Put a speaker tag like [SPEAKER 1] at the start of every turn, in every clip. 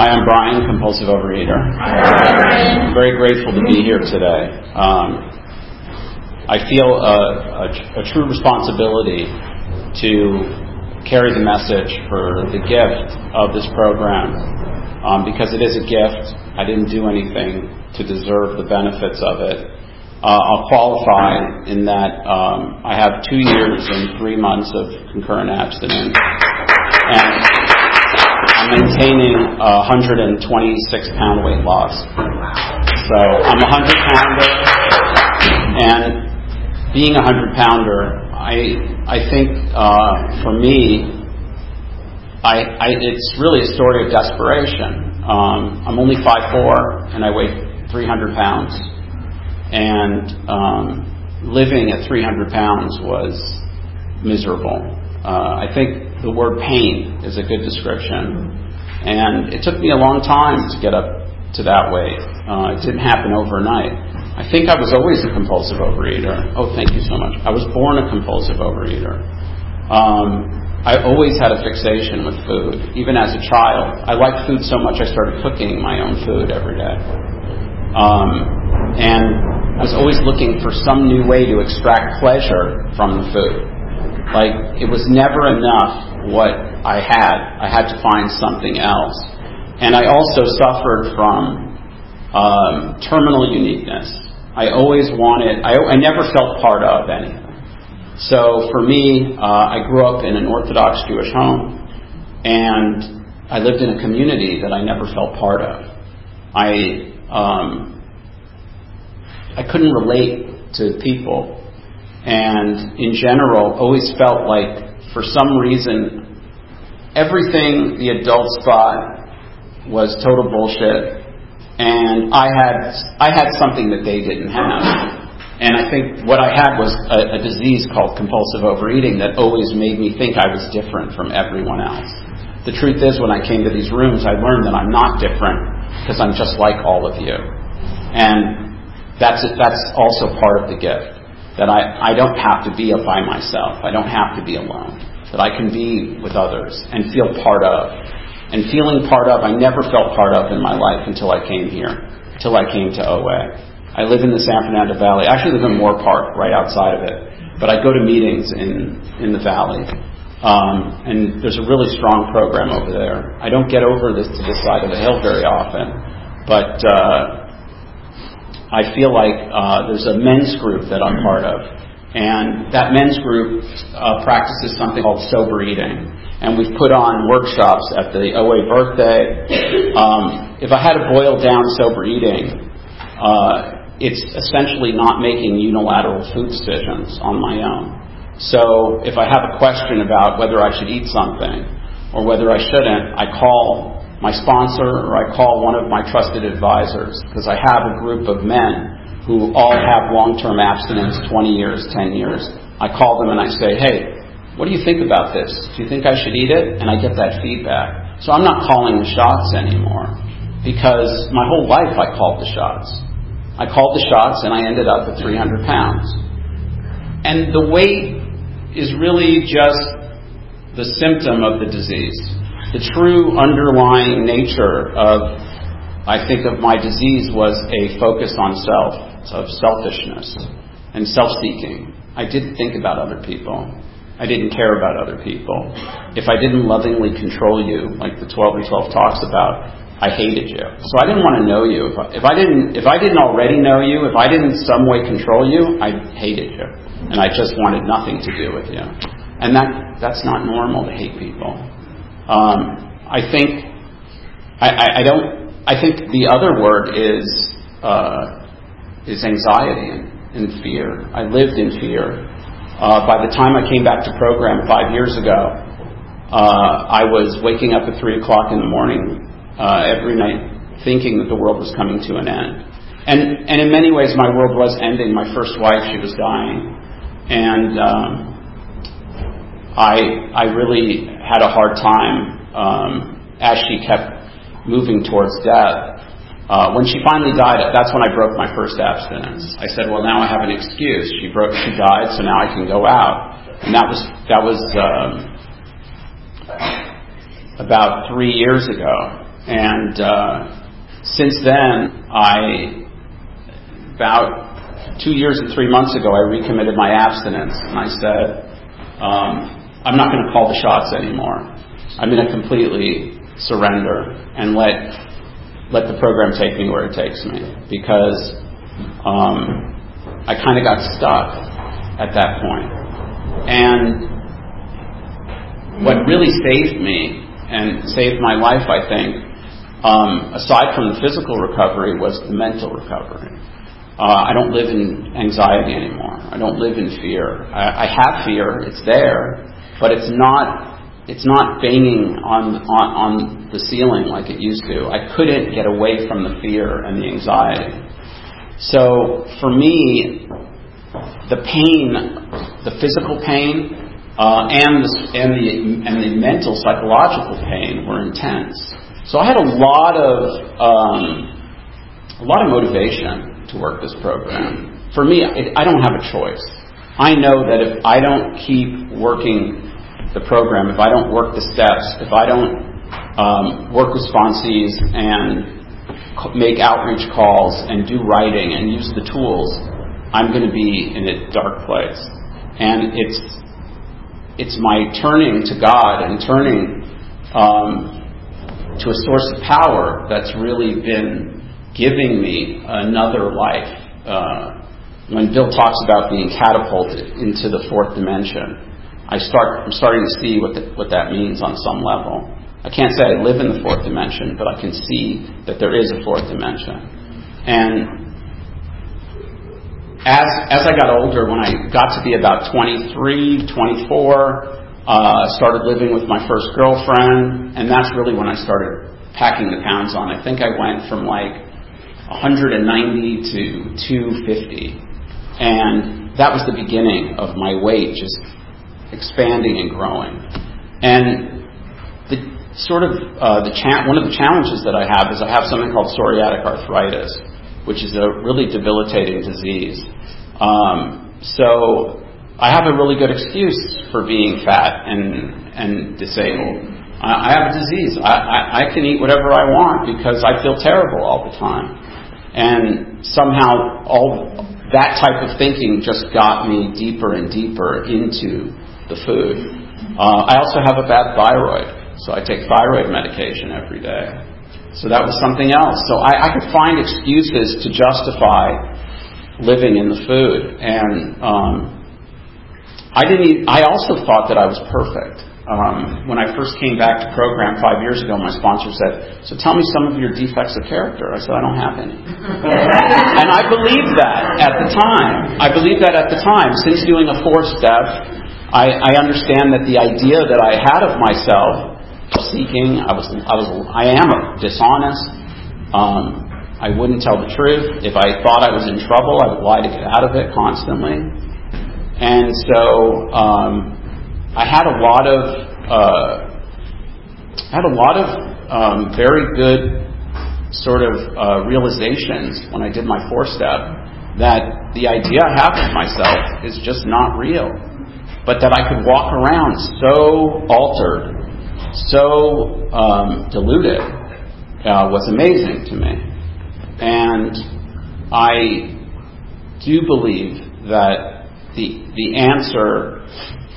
[SPEAKER 1] Hi, I'm Brian, compulsive overeater. I'm very grateful to be here today. Um, I feel a, a, a, true responsibility to carry the message for the gift of this program um, because it is a gift. I didn't do anything to deserve the benefits of it. Uh, I'll qualify in that um, I have two years and three months of concurrent abstinence. And maintaining a 126 pound weight loss. So I'm a 100 pounder, and being a 100 pounder, I I think uh, for me, I, I, it's really a story of desperation. Um, I'm only 5'4", and I weigh 300 pounds and um, living at 300 pounds was miserable. Uh, I think the word pain is a good description, and it took me a long time to get up to that weight. Uh, it didn't happen overnight. I think I was always a compulsive overeater. Oh, thank you so much. I was born a compulsive overeater. Um, I always had a fixation with food, even as a child. I liked food so much I started cooking my own food every day. Um, and I was always looking for some new way to extract pleasure from the food. Like, it was never enough what I had. I had to find something else. And I also suffered from um, terminal uniqueness. I always wanted, I, I never felt part of anything. So for me, uh, I grew up in an Orthodox Jewish home, and I lived in a community that I never felt part of. I um, I couldn't relate to people. And in general, always felt like for some reason, everything the adults thought was total bullshit. And I had, I had something that they didn't have. And I think what I had was a, a disease called compulsive overeating that always made me think I was different from everyone else. The truth is, when I came to these rooms, I learned that I'm not different because I'm just like all of you. And that's, that's also part of the gift. That I, I don't have to be by myself. I don't have to be alone. That I can be with others and feel part of. And feeling part of, I never felt part of in my life until I came here, until I came to OA. I live in the San Fernando Valley. I actually live in Moorpark, right outside of it. But I go to meetings in, in the valley. Um, and there's a really strong program over there. I don't get over this to this side of the hill very often, but uh, I feel like uh, there's a men's group that I'm part of. And that men's group uh, practices something called sober eating. And we've put on workshops at the OA birthday. Um, if I had to boil down sober eating, uh, it's essentially not making unilateral food decisions on my own. So if I have a question about whether I should eat something or whether I shouldn't, I call my sponsor or I call one of my trusted advisors because I have a group of men who all have long term abstinence 20 years, 10 years. I call them and I say, hey, what do you think about this? Do you think I should eat it? And I get that feedback. So I'm not calling the shots anymore because my whole life I called the shots. I called the shots and I ended up at 300 pounds. And the weight is really just the symptom of the disease the true underlying nature of, I think, of my disease was a focus on self, of selfishness and self seeking. I didn't think about other people. I didn't care about other people. If I didn't lovingly control you, like the 12 12 talks about, I hated you. So I didn't want to know you. If I, if I didn't, if I didn't already know you, if I didn't some way control you, I hated you, and I just wanted nothing to do with you. And that that's not normal to hate people. Um, I think I, I, I, don't. I think the other word is uh, is anxiety and, and, fear. I lived in fear. Uh, by the time I came back to program five years ago, uh, I was waking up at three o'clock in the morning uh, every night, thinking that the world was coming to an end. And and in many ways, my world was ending. My first wife, she was dying, and um, I I really had a hard time um, as she kept moving towards death. Uh, when she finally died, that's when I broke my first abstinence. I said, "Well, now I have an excuse. She broke, she died, so now I can go out." And that was that was um, about three years ago. And uh, since then, I, about two years and three months ago, I recommitted my abstinence. And I said, um, I'm not going to call the shots anymore. I'm going to completely surrender and let let the program take me where it takes me because um, I kind of got stuck at that point. And what really saved me and saved my life, I think, um, aside from the physical recovery, was the mental recovery. Uh, I don't live in anxiety anymore. I don't live in fear. I, I have fear; it's there, but it's not. It's not banging on, on on the ceiling like it used to. I couldn't get away from the fear and the anxiety. So for me, the pain, the physical pain, uh, and, the, and, the, and the mental, psychological pain were intense. So I had a lot of, um, a lot of motivation to work this program. For me, it, I don't have a choice. I know that if I don't keep working the program, if I don't work the steps, if I don't um, work with sponsees and make outreach calls and do writing and use the tools, I'm going to be in a dark place. And it's it's my turning to God and turning um, to a source of power that's really been giving me another life. Uh, when Bill talks about being catapulted into the fourth dimension, I start, I'm starting to see what, the, what that means on some level. I can't say I live in the fourth dimension, but I can see that there is a fourth dimension. And as as I got older, when I got to be about 23, 24, uh, started living with my first girlfriend, and that's really when I started packing the pounds on. I think I went from like 190 to 250, and that was the beginning of my weight just expanding and growing. And the sort of uh, the cha- one of the challenges that I have is I have something called psoriatic arthritis which is a really debilitating disease. Um, so I have a really good excuse for being fat and, and disabled. I, have a disease. I, I, I can eat whatever I want because I feel terrible all the time. And somehow all that type of thinking just got me deeper and deeper into the food. Uh, I also have a bad thyroid, so I take thyroid medication every day. So that was something else. So I, I could find excuses to justify living in the food, and um, I didn't. Even, I also thought that I was perfect. Um, when I first came back to program five years ago, my sponsor said, "So tell me some of your defects of character." I said, "I don't have any," and I believed that at the time. I believed that at the time. Since doing a four step, I, I understand that the idea that I had of myself seeking. I was, I was, I am dishonest. Um, I wouldn't tell the truth. If I thought I was in trouble, I would lie to get out of it constantly. And so um, I had a lot of, uh, I had a lot of um, very good sort of uh, realizations when I did my four step that the idea I have of myself is just not real, but that I could walk around so altered so um, diluted uh, was amazing to me. And I do believe that the, the answer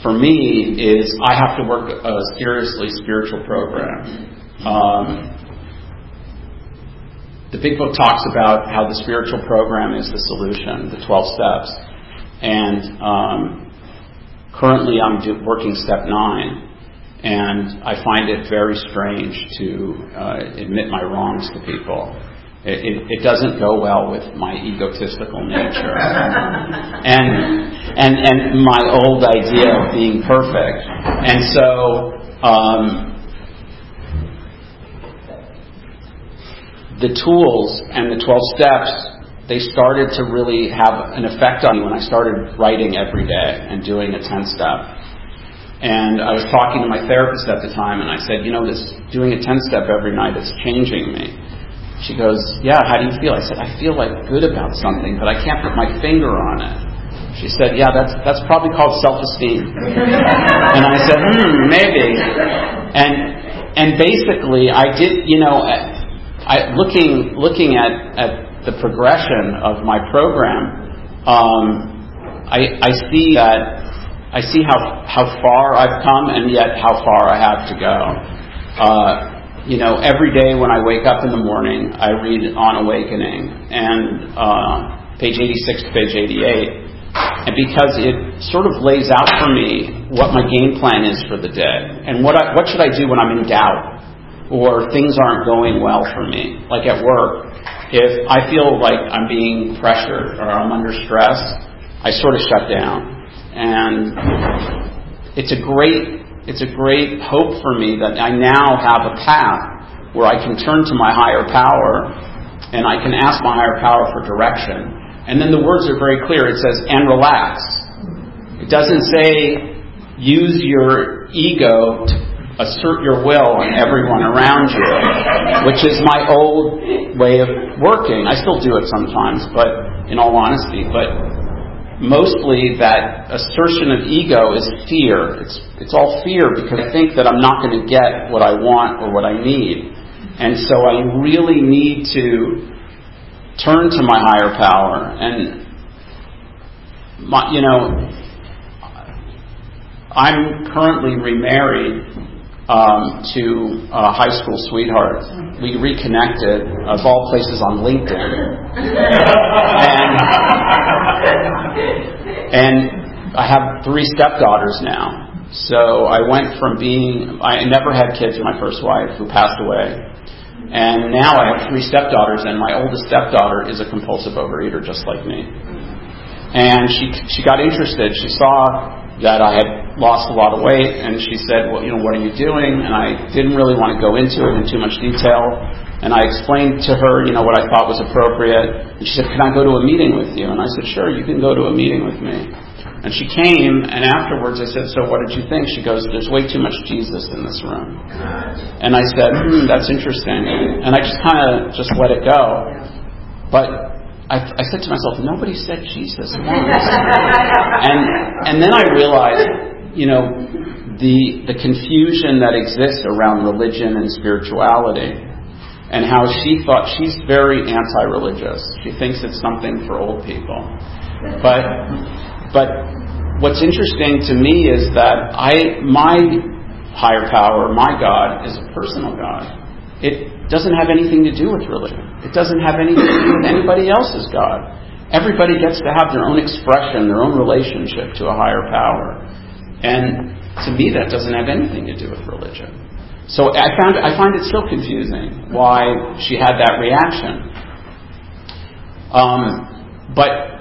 [SPEAKER 1] for me is I have to work a seriously spiritual program. Um, the big book talks about how the spiritual program is the solution, the 12 steps. And um, currently I'm do, working step nine. And I find it very strange to uh, admit my wrongs to people. It, it, it, doesn't go well with my egotistical nature and and and my old idea of being perfect. And so um, the tools and the 12 steps they started to really have an effect on me when I started writing every day and doing a 10 step. And I was talking to my therapist at the time, and I said, you know, this doing a 10 step every night is changing me. She goes, yeah, how do you feel? I said, I feel like good about something, but I can't put my finger on it. She said, yeah, that's, that's probably called self esteem. and I said, hmm, maybe. And and basically, I did, you know, I, looking looking at, at the progression of my program, um, I, I see that I see how how far I've come, and yet how far I have to go. Uh, you know, every day when I wake up in the morning, I read On Awakening and uh, page 86 to page 88. And because it sort of lays out for me what my game plan is for the day and what I, what should I do when I'm in doubt or things aren't going well for me, like at work. If I feel like I'm being pressured or I'm under stress, I sort of shut down. And it's a great it's a great hope for me that I now have a path where I can turn to my higher power and I can ask my higher power for direction. And then the words are very clear. It says, and relax. It doesn't say, use your ego to assert your will on everyone around you, which is my old way of working. I still do it sometimes, but in all honesty, but mostly that assertion of ego is fear. It's, it's all fear because I think that I'm not going to get what I want or what I need. And so I really need to turn to my higher power. And, my, you know, I'm currently remarried um, to a high school sweetheart. We reconnected, of all places, on LinkedIn. and and I have three stepdaughters now. So I went from being, I never had kids with my first wife who passed away. And now I have three stepdaughters, and my oldest stepdaughter is a compulsive overeater just like me. And she, she got interested. She saw that I had lost a lot of weight, and she said, "Well, you know, what are you doing?" And I didn't really want to go into it in too much detail. And I explained to her, you know, what I thought was appropriate. And she said, "Can I go to a meeting with you?" And I said, "Sure, you can go to a meeting with me." And she came, and afterwards I said, "So what did you think?" She goes, "There's way too much Jesus in this room." And I said, "Hmm, that's interesting." And I just kind of just let it go. But I, I said to myself, nobody said Jesus once. and and then I realized, you know, the the confusion that exists around religion and spirituality and how she thought she's very anti-religious. She thinks it's something for old people. But but what's interesting to me is that I my higher power, my God, is a personal God. It doesn't have anything to do with religion. It doesn't have anything to do with anybody else's God. Everybody gets to have their own expression, their own relationship to a higher power. And to me, that doesn't have anything to do with religion. So I found I find it still confusing why she had that reaction. Um, but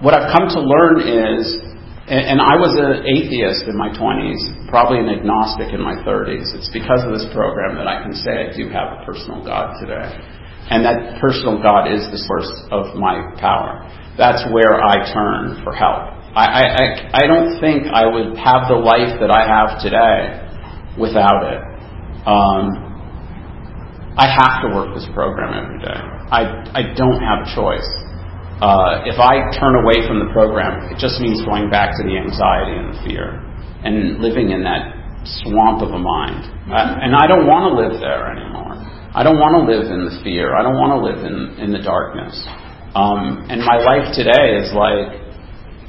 [SPEAKER 1] what I've come to learn is, and, and I was an atheist in my 20s, probably an agnostic in my 30s. It's because of this program that I can say I do have a personal God today. And that personal God is the source of my power. That's where I turn for help. I, I, I don't think I would have the life that I have today without it. Um, I have to work this program every day. I, I don't have a choice. Uh, if I turn away from the program, it just means going back to the anxiety and the fear and living in that swamp of a mind. Uh, and I don't want to live there anymore. I don't want to live in the fear. I don't want to live in, in the darkness. Um, and my life today is like,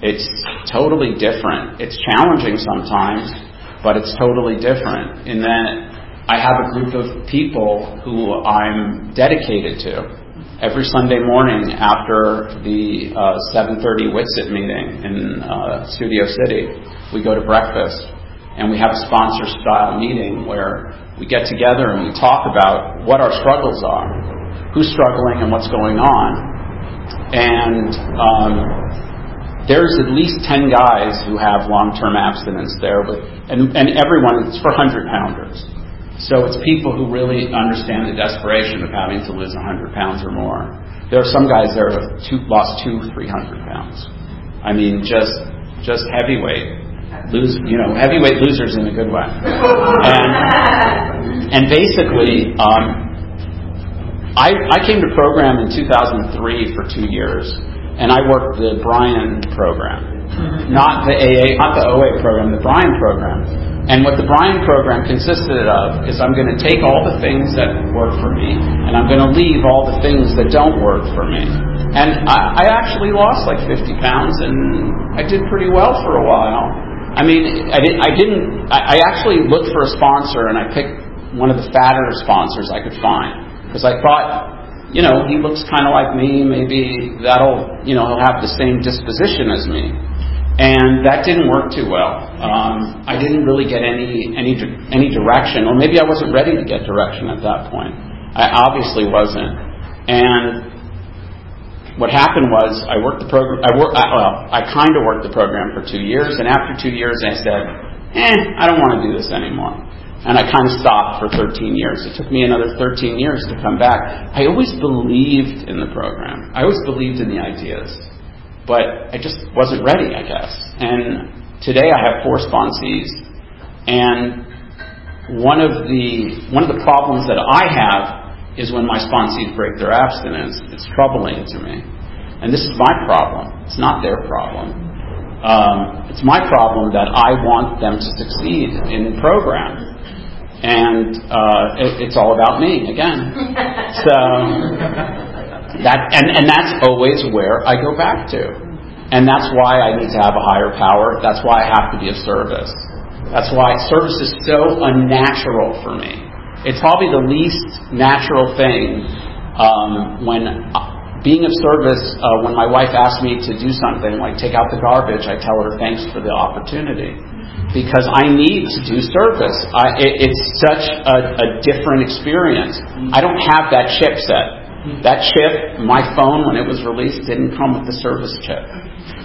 [SPEAKER 1] it's totally different. It's challenging sometimes, but it's totally different in that I have a group of people who I'm dedicated to. Every Sunday morning after the uh, 7:30 Witsit meeting in uh, Studio City, we go to breakfast and we have a sponsor style meeting where we get together and we talk about what our struggles are, who's struggling and what's going on. And um, there's at least 10 guys who have long term abstinence there, with, and, and everyone, it's for 100 pounders. So it's people who really understand the desperation of having to lose 100 pounds or more. There are some guys that have two, lost two, 300 pounds. I mean, just just heavyweight lose, you know, heavyweight losers in a good way. And and basically, um, I I came to program in 2003 for two years, and I worked the Brian program, not the AA, not the OA program, the Brian program. And what the Brian program consisted of is I'm going to take all the things that work for me, and I'm going to leave all the things that don't work for me. And I, I actually lost like 50 pounds, and I did pretty well for a while. I mean, I, did, I didn't. I, I actually looked for a sponsor, and I picked one of the fatter sponsors I could find because I thought, you know, he looks kind of like me. Maybe that'll, you know, he'll have the same disposition as me. And that didn't work too well. Um, I didn't really get any any any direction, or maybe I wasn't ready to get direction at that point. I obviously wasn't. And what happened was I worked the program. I work. Well, I kind of worked the program for two years, and after two years, I said, "Eh, I don't want to do this anymore." And I kind of stopped for 13 years. It took me another 13 years to come back. I always believed in the program. I always believed in the ideas but I just wasn't ready, I guess. And today I have four sponsees, and one of the one of the problems that I have is when my sponsees break their abstinence. It's troubling to me, and this is my problem. It's not their problem. Um, it's my problem that I want them to succeed in the program. And uh, it, it's all about me again. So that, and, and that's always where I go back to. And that's why I need to have a higher power. That's why I have to be of service. That's why service is so unnatural for me. It's probably the least natural thing um, when uh, being of service. Uh, when my wife asks me to do something like take out the garbage, I tell her thanks for the opportunity because I need to do service. I, it, it's such a, a different experience. I don't have that chip set. That chip, my phone, when it was released, didn't come with the service chip.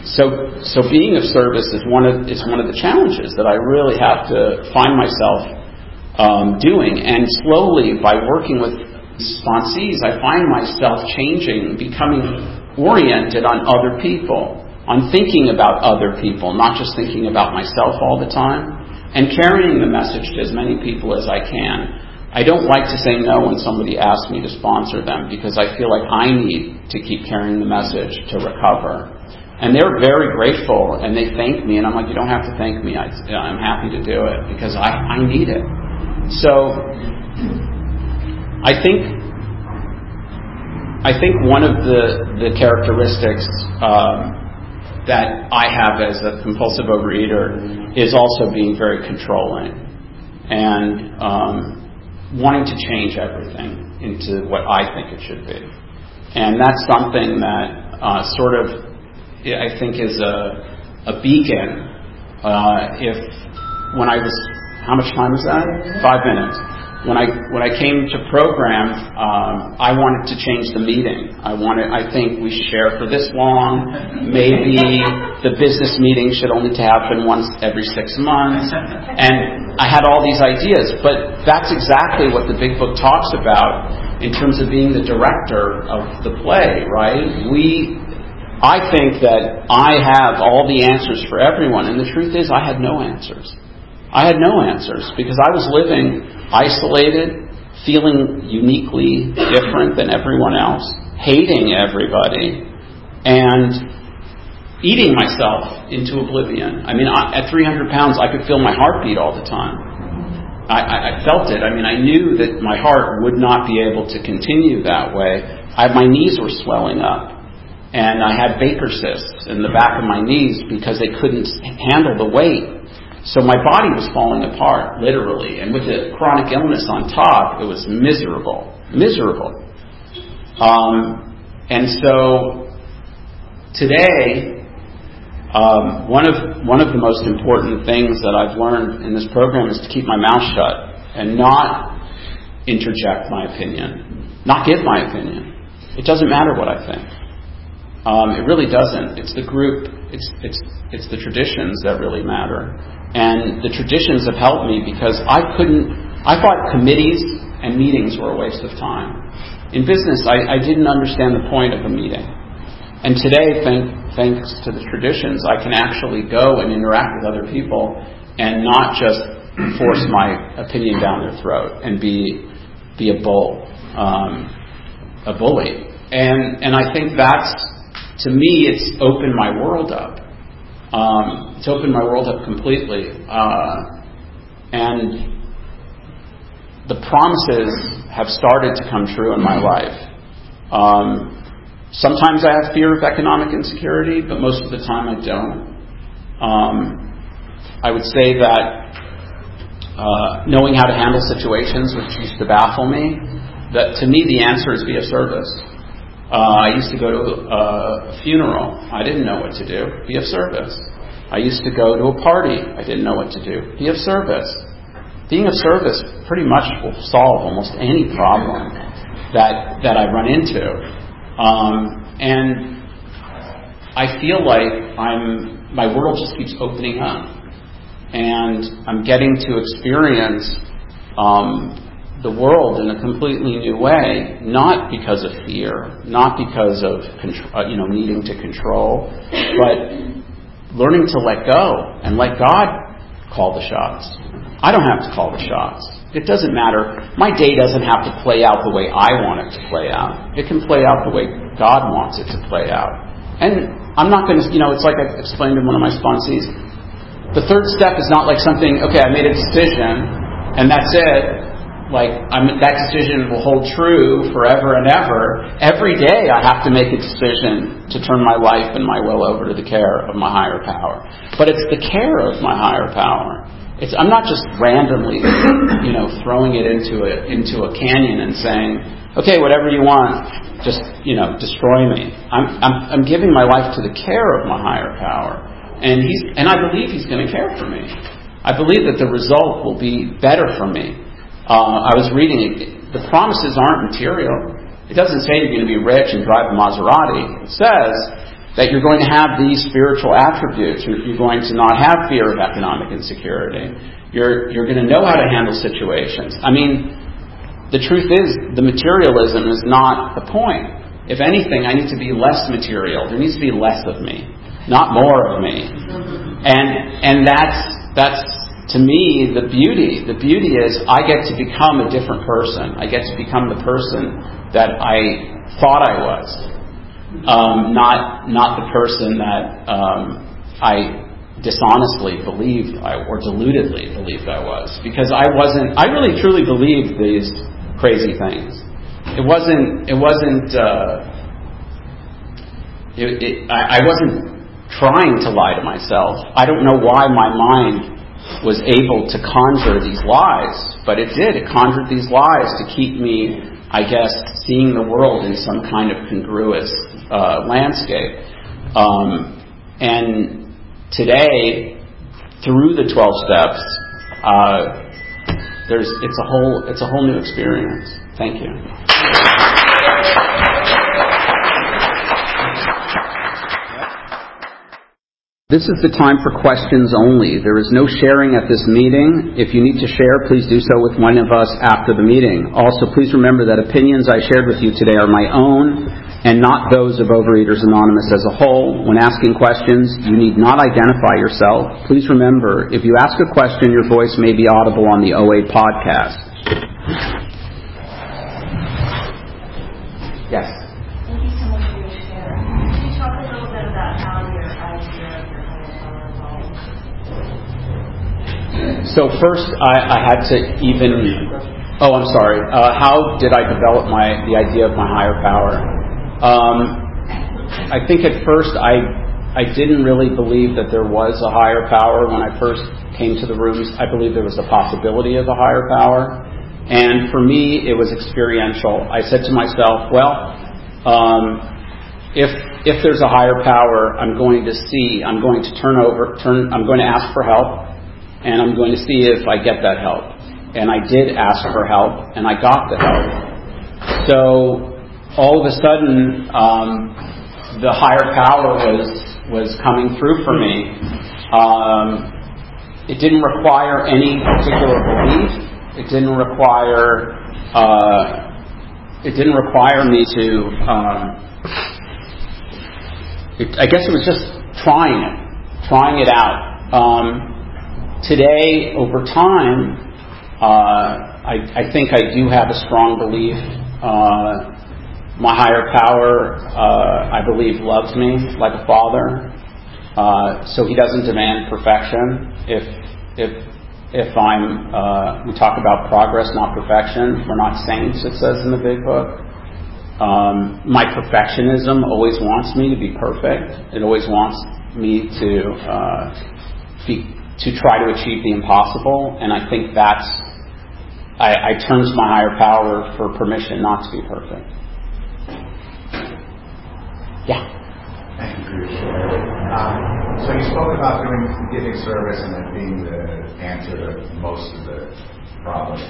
[SPEAKER 1] So, so being of service is one of is one of the challenges that I really have to find myself um, doing. And slowly, by working with sponsees, I find myself changing, becoming oriented on other people, on thinking about other people, not just thinking about myself all the time, and carrying the message to as many people as I can. I don't like to say no when somebody asks me to sponsor them because I feel like I need to keep carrying the message to recover. And they're very grateful and they thank me, and I'm like, you don't have to thank me. I, am happy to do it because I, I need it. So I think I think one of the the characteristics um, that I have as a compulsive overeater is also being very controlling and um, wanting to change everything into what I think it should be. And that's something that uh, sort of, I think, is a, a beacon. Uh, if when I was, how much time was that? Five minutes when I when I came to program, um, I wanted to change the meeting. I wanted. I think we should share for this long. Maybe the business meeting should only happen once every six months. And I had all these ideas, but that's exactly what the Big Book talks about in terms of being the director of the play. Right? We. I think that I have all the answers for everyone, and the truth is, I had no answers. I had no answers because I was living isolated, feeling uniquely different than everyone else, hating everybody, and eating myself into oblivion. I mean, at 300 pounds, I could feel my heartbeat all the time. I, I, felt it. I mean, I knew that my heart would not be able to continue that way. I, my knees were swelling up. And I had Baker cysts in the back of my knees because they couldn't handle the weight. So my body was falling apart, literally. And with the chronic illness on top, it was miserable. Miserable. Um, and so today, um, one of one of the most important things that I've learned in this program is to keep my mouth shut and not interject my opinion, not give my opinion. It doesn't matter what I think. Um, it really doesn't. It's the group. It's it's it's the traditions that really matter. And the traditions have helped me because I couldn't, I thought committees and meetings were a waste of time. In business, I, I didn't understand the point of a meeting. And today, thank, thanks to the traditions, I can actually go and interact with other people and not just force my opinion down their throat and be, be a bull, um, a bully. And, and I think that's, to me, it's opened my world up. Um, it's opened my world up completely. Uh, and the promises have started to come true in my life. Um, sometimes I have fear of economic insecurity, but most of the time I don't. Um, I would say that uh, knowing how to handle situations, which used to baffle me, that to me the answer is be of service. Uh, I used to go to a funeral. I didn't know what to do. Be of service. I used to go to a party. I didn't know what to do. Be of service. Being of service pretty much will solve almost any problem that that I run into. Um, and I feel like I'm my world just keeps opening up, and I'm getting to experience um, the world in a completely new way, not because of fear, not because of uh, you know needing to control, but learning to let go and let God call the shots. I don't have to call the shots. It doesn't matter. My day doesn't have to play out the way I want it to play out. It can play out the way God wants it to play out. And I'm not going to, you know, it's like I explained in one of my sponsees. The third step is not like something, okay, I made a decision and that's it like I'm, that decision will hold true forever and ever. Every day I have to make a decision to turn my life and my will over to the care of my higher power. But it's the care of my higher power. It's, I'm not just randomly, you know, throwing it into a, into a canyon and saying, okay, whatever you want, just, you know, destroy me. I'm, I'm, I'm giving my life to the care of my higher power. And he's, and I believe he's going to care for me. I believe that the result will be better for me. Uh, I was reading it. The promises aren't material. It doesn't say you're going to be rich and drive a Maserati. It says that you're going to have these spiritual attributes. You're going to not have fear of economic insecurity. You're, you're going to know how to handle situations. I mean, the truth is, the materialism is not the point. If anything, I need to be less material. There needs to be less of me, not more of me. And, and that's, that's to me, the beauty, the beauty is I get to become a different person. I get to become the person that I thought I was, um, not not the person that um, I dishonestly believed I, or deludedly believed I was. Because I wasn't. I really truly believed these crazy things. It wasn't. It wasn't. Uh, it, it, I, I wasn't trying to lie to myself. I don't know why my mind was able to conjure these lies, but it did. It conjured these lies to keep me, I guess, seeing the world in some kind of congruous uh, landscape. Um, and today, through the 12 steps, uh, there's, it's, a whole, it's a whole new experience. Thank you. This is the time for questions only. There is no sharing at this meeting. If you need to share, please do so with one of us after the meeting. Also, please remember that opinions I shared with you today are my own and not those of Overeaters Anonymous as a whole. When asking questions, you need not identify yourself. Please remember, if you ask a question, your voice may be audible on the OA podcast. Yes. So first, I, I had to even. Oh, I'm sorry. Uh, how did I develop my the idea of my higher power? Um, I think at first I I didn't really believe that there was a higher power when I first came to the rooms. I believed there was a possibility of a higher power, and for me, it was experiential. I said to myself, well. Um, if if there's a higher power, I'm going to see, I'm going to turn over, turn, I'm going to ask for help, and I'm going to see if I get that help. And I did ask for help, and I got the help. So all of a sudden, um, the higher power was was coming through for me. Um, it didn't require any particular belief. It didn't require. Uh, it didn't require me to. Um, it, I guess it was just trying it, trying it out. Um, today, over time, uh, I, think I do have a strong belief. Uh, my higher power, uh, I believe, loves me like a father. So he doesn't demand perfection. If if if I'm, we talk about progress, not perfection. We're not saints, it says in the big book. Um, my perfectionism always wants me to be perfect. It always wants me to be, to try to achieve the impossible, and I think that's I, I turn to my higher power for permission not to be perfect.
[SPEAKER 2] Yeah. Thank you. Um, so you spoke about doing giving service and it being the answer to most of the problems.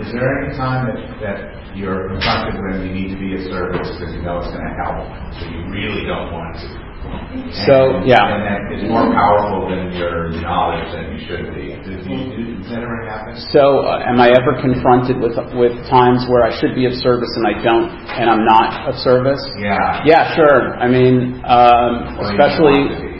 [SPEAKER 2] Is there any time that, that you're confronted when you need to be of service because you know it's going to help, so you really don't want to? And,
[SPEAKER 1] so yeah,
[SPEAKER 2] and that is more powerful than your knowledge that you should be. Does, you, does that ever happen?
[SPEAKER 1] So, uh, am I ever confronted with with times where I should be of service and I don't, and I'm not of service?
[SPEAKER 2] Yeah.
[SPEAKER 1] Yeah, sure. I mean, um, especially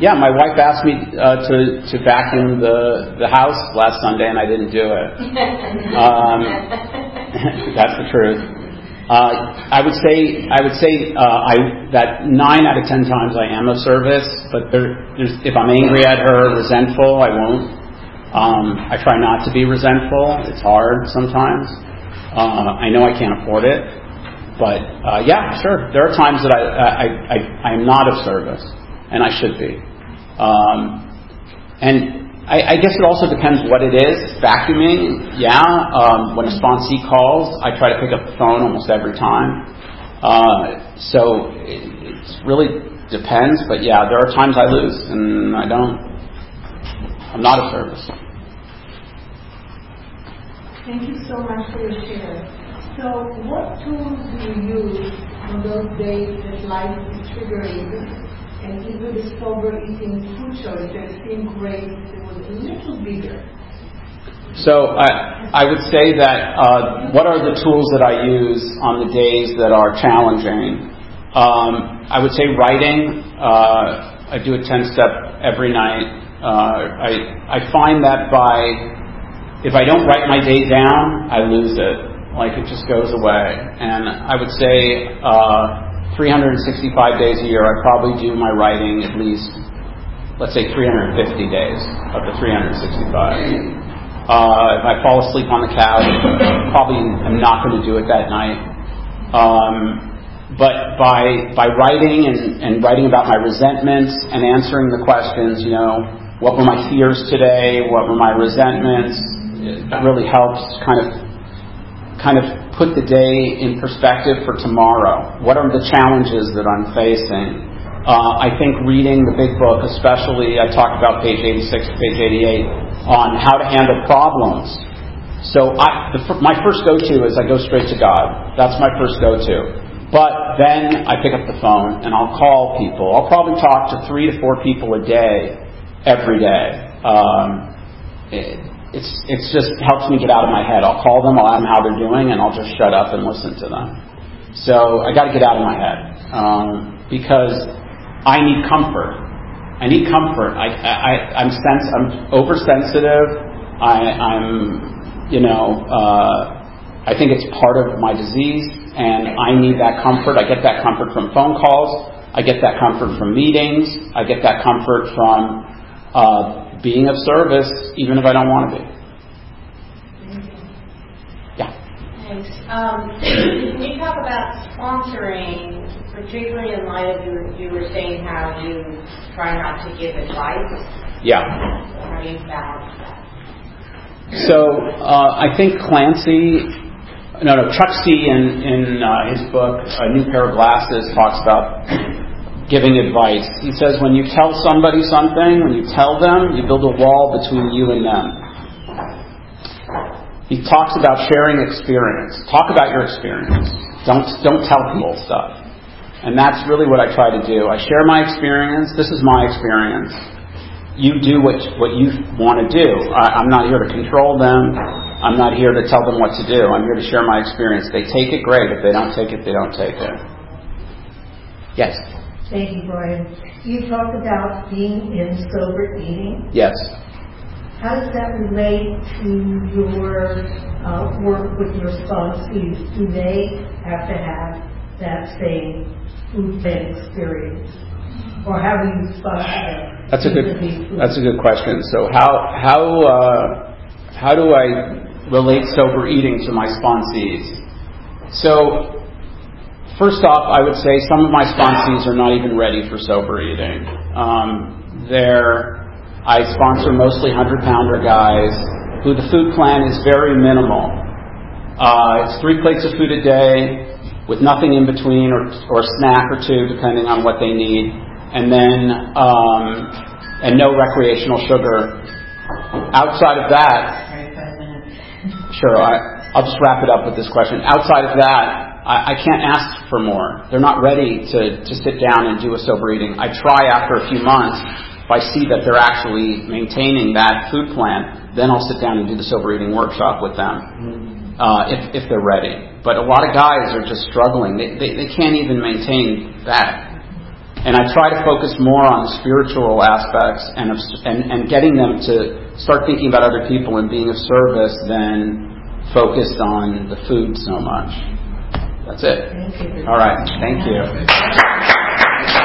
[SPEAKER 1] yeah, my wife asked me uh, to to vacuum the the house last Sunday, and I didn't do it. Um, that's the truth. Uh, I would say I would say uh, that nine out of ten times I am of service, but if I'm angry at her, resentful, I won't. Um, I try not to be resentful. It's hard sometimes. Uh, I know I can't afford it, but yeah, sure. There are times that I I, I I am not of service and I should be. Um, and I, I, guess it also depends what it is. Vacuuming, yeah. Um, when a sponsee calls, I try to pick up the phone almost every time. Uh, so it, it really depends, but yeah, there are times I lose and I don't. I'm not of service.
[SPEAKER 3] Thank you so much for your share. So, what tools do you use on those days that life is triggering and if you discover eating food choices seem great it was a little bigger.
[SPEAKER 1] So I, I would say that uh, what are the tools that I use on the days that are challenging? Um, I would say writing. Uh, I do a 10 step every night. Uh, I, I find that by, if I don't write my day down, I lose it. Like it just goes away. And I would say, uh, 365 days a year, I probably do my writing at least, let's say 350 days of the 365. Uh, if I fall asleep on the couch, probably am not going to do it that night. Um, but by by writing and, and writing about my resentments and answering the questions, you know, what were my fears today? What were my resentments? It really helps kind of kind of put the day in perspective for tomorrow. What are the challenges that I'm facing? Uh, I think reading the big book, especially, I talked about page 86 to page 88 on how to handle problems. So I, the, my first go-to is I go straight to God. That's my first go-to. But then I pick up the phone and I'll call people. I'll probably talk to three to four people a day, every day. Um, it, it's it's just helps me get out of my head. I'll call them, I'll ask them how they're doing, and I'll just shut up and listen to them. So I got to get out of my head um, because I need comfort. I need comfort. I, I I'm sense I'm oversensitive. I, I'm you know uh, I think it's part of my disease, and I need that comfort. I get that comfort from phone calls. I get that comfort from meetings. I get that comfort from uh, being of service even if I don't want to be.
[SPEAKER 4] Yeah. Thanks. Um, you talk about sponsoring, particularly in light of you, you were saying how you try not to give advice.
[SPEAKER 1] Yeah.
[SPEAKER 4] How do you balance that?
[SPEAKER 1] So uh, I think Clancy, no, no, Chuck C. in, in uh, his book A New Pair of Glasses talks about giving advice. He says, when you tell somebody something, when you tell them, you build a wall between you and them. He talks about sharing experience. Talk about your experience. Don't, don't tell people stuff. And that's really what I try to do. I share my experience. This is my experience. You do what, what you want to do. I, I'm not here to control them. I'm not here to tell them what to do. I'm here to share my experience. They take it, great. If they don't take it, they don't take it. Yes?
[SPEAKER 3] Thank you, Brian. You talked about being in sober eating.
[SPEAKER 1] Yes.
[SPEAKER 3] How does that relate to your uh, work with your sponsees? Do they have to have
[SPEAKER 5] that same food plan experience? Or how do you sponsor them?
[SPEAKER 1] That's a good. That's a good question. So how how uh, how do I relate sober eating to my sponsees? So first off, I would say some of my sponsees are not even ready for sober eating. Um, they're I sponsor mostly hundred pounder guys who the food plan is very minimal. Uh, it's three plates of food a day with nothing in between or, or a snack or two depending on what they need and then um, and no recreational sugar. Outside of that, sure, I, I'll just wrap it up with this question. Outside of that, I, I can't ask for more. They're not ready to, to sit down and do a sober eating. I try after a few months. If I see that they're actually maintaining that food plan, then I'll sit down and do the sober eating workshop with them uh, if, if they're ready. But a lot of guys are just struggling. They, they, they can't even maintain that. And I try to focus more on spiritual aspects and, and, and getting them to start thinking about other people and being of service than focused on the food so much. That's it. All right. Thank you.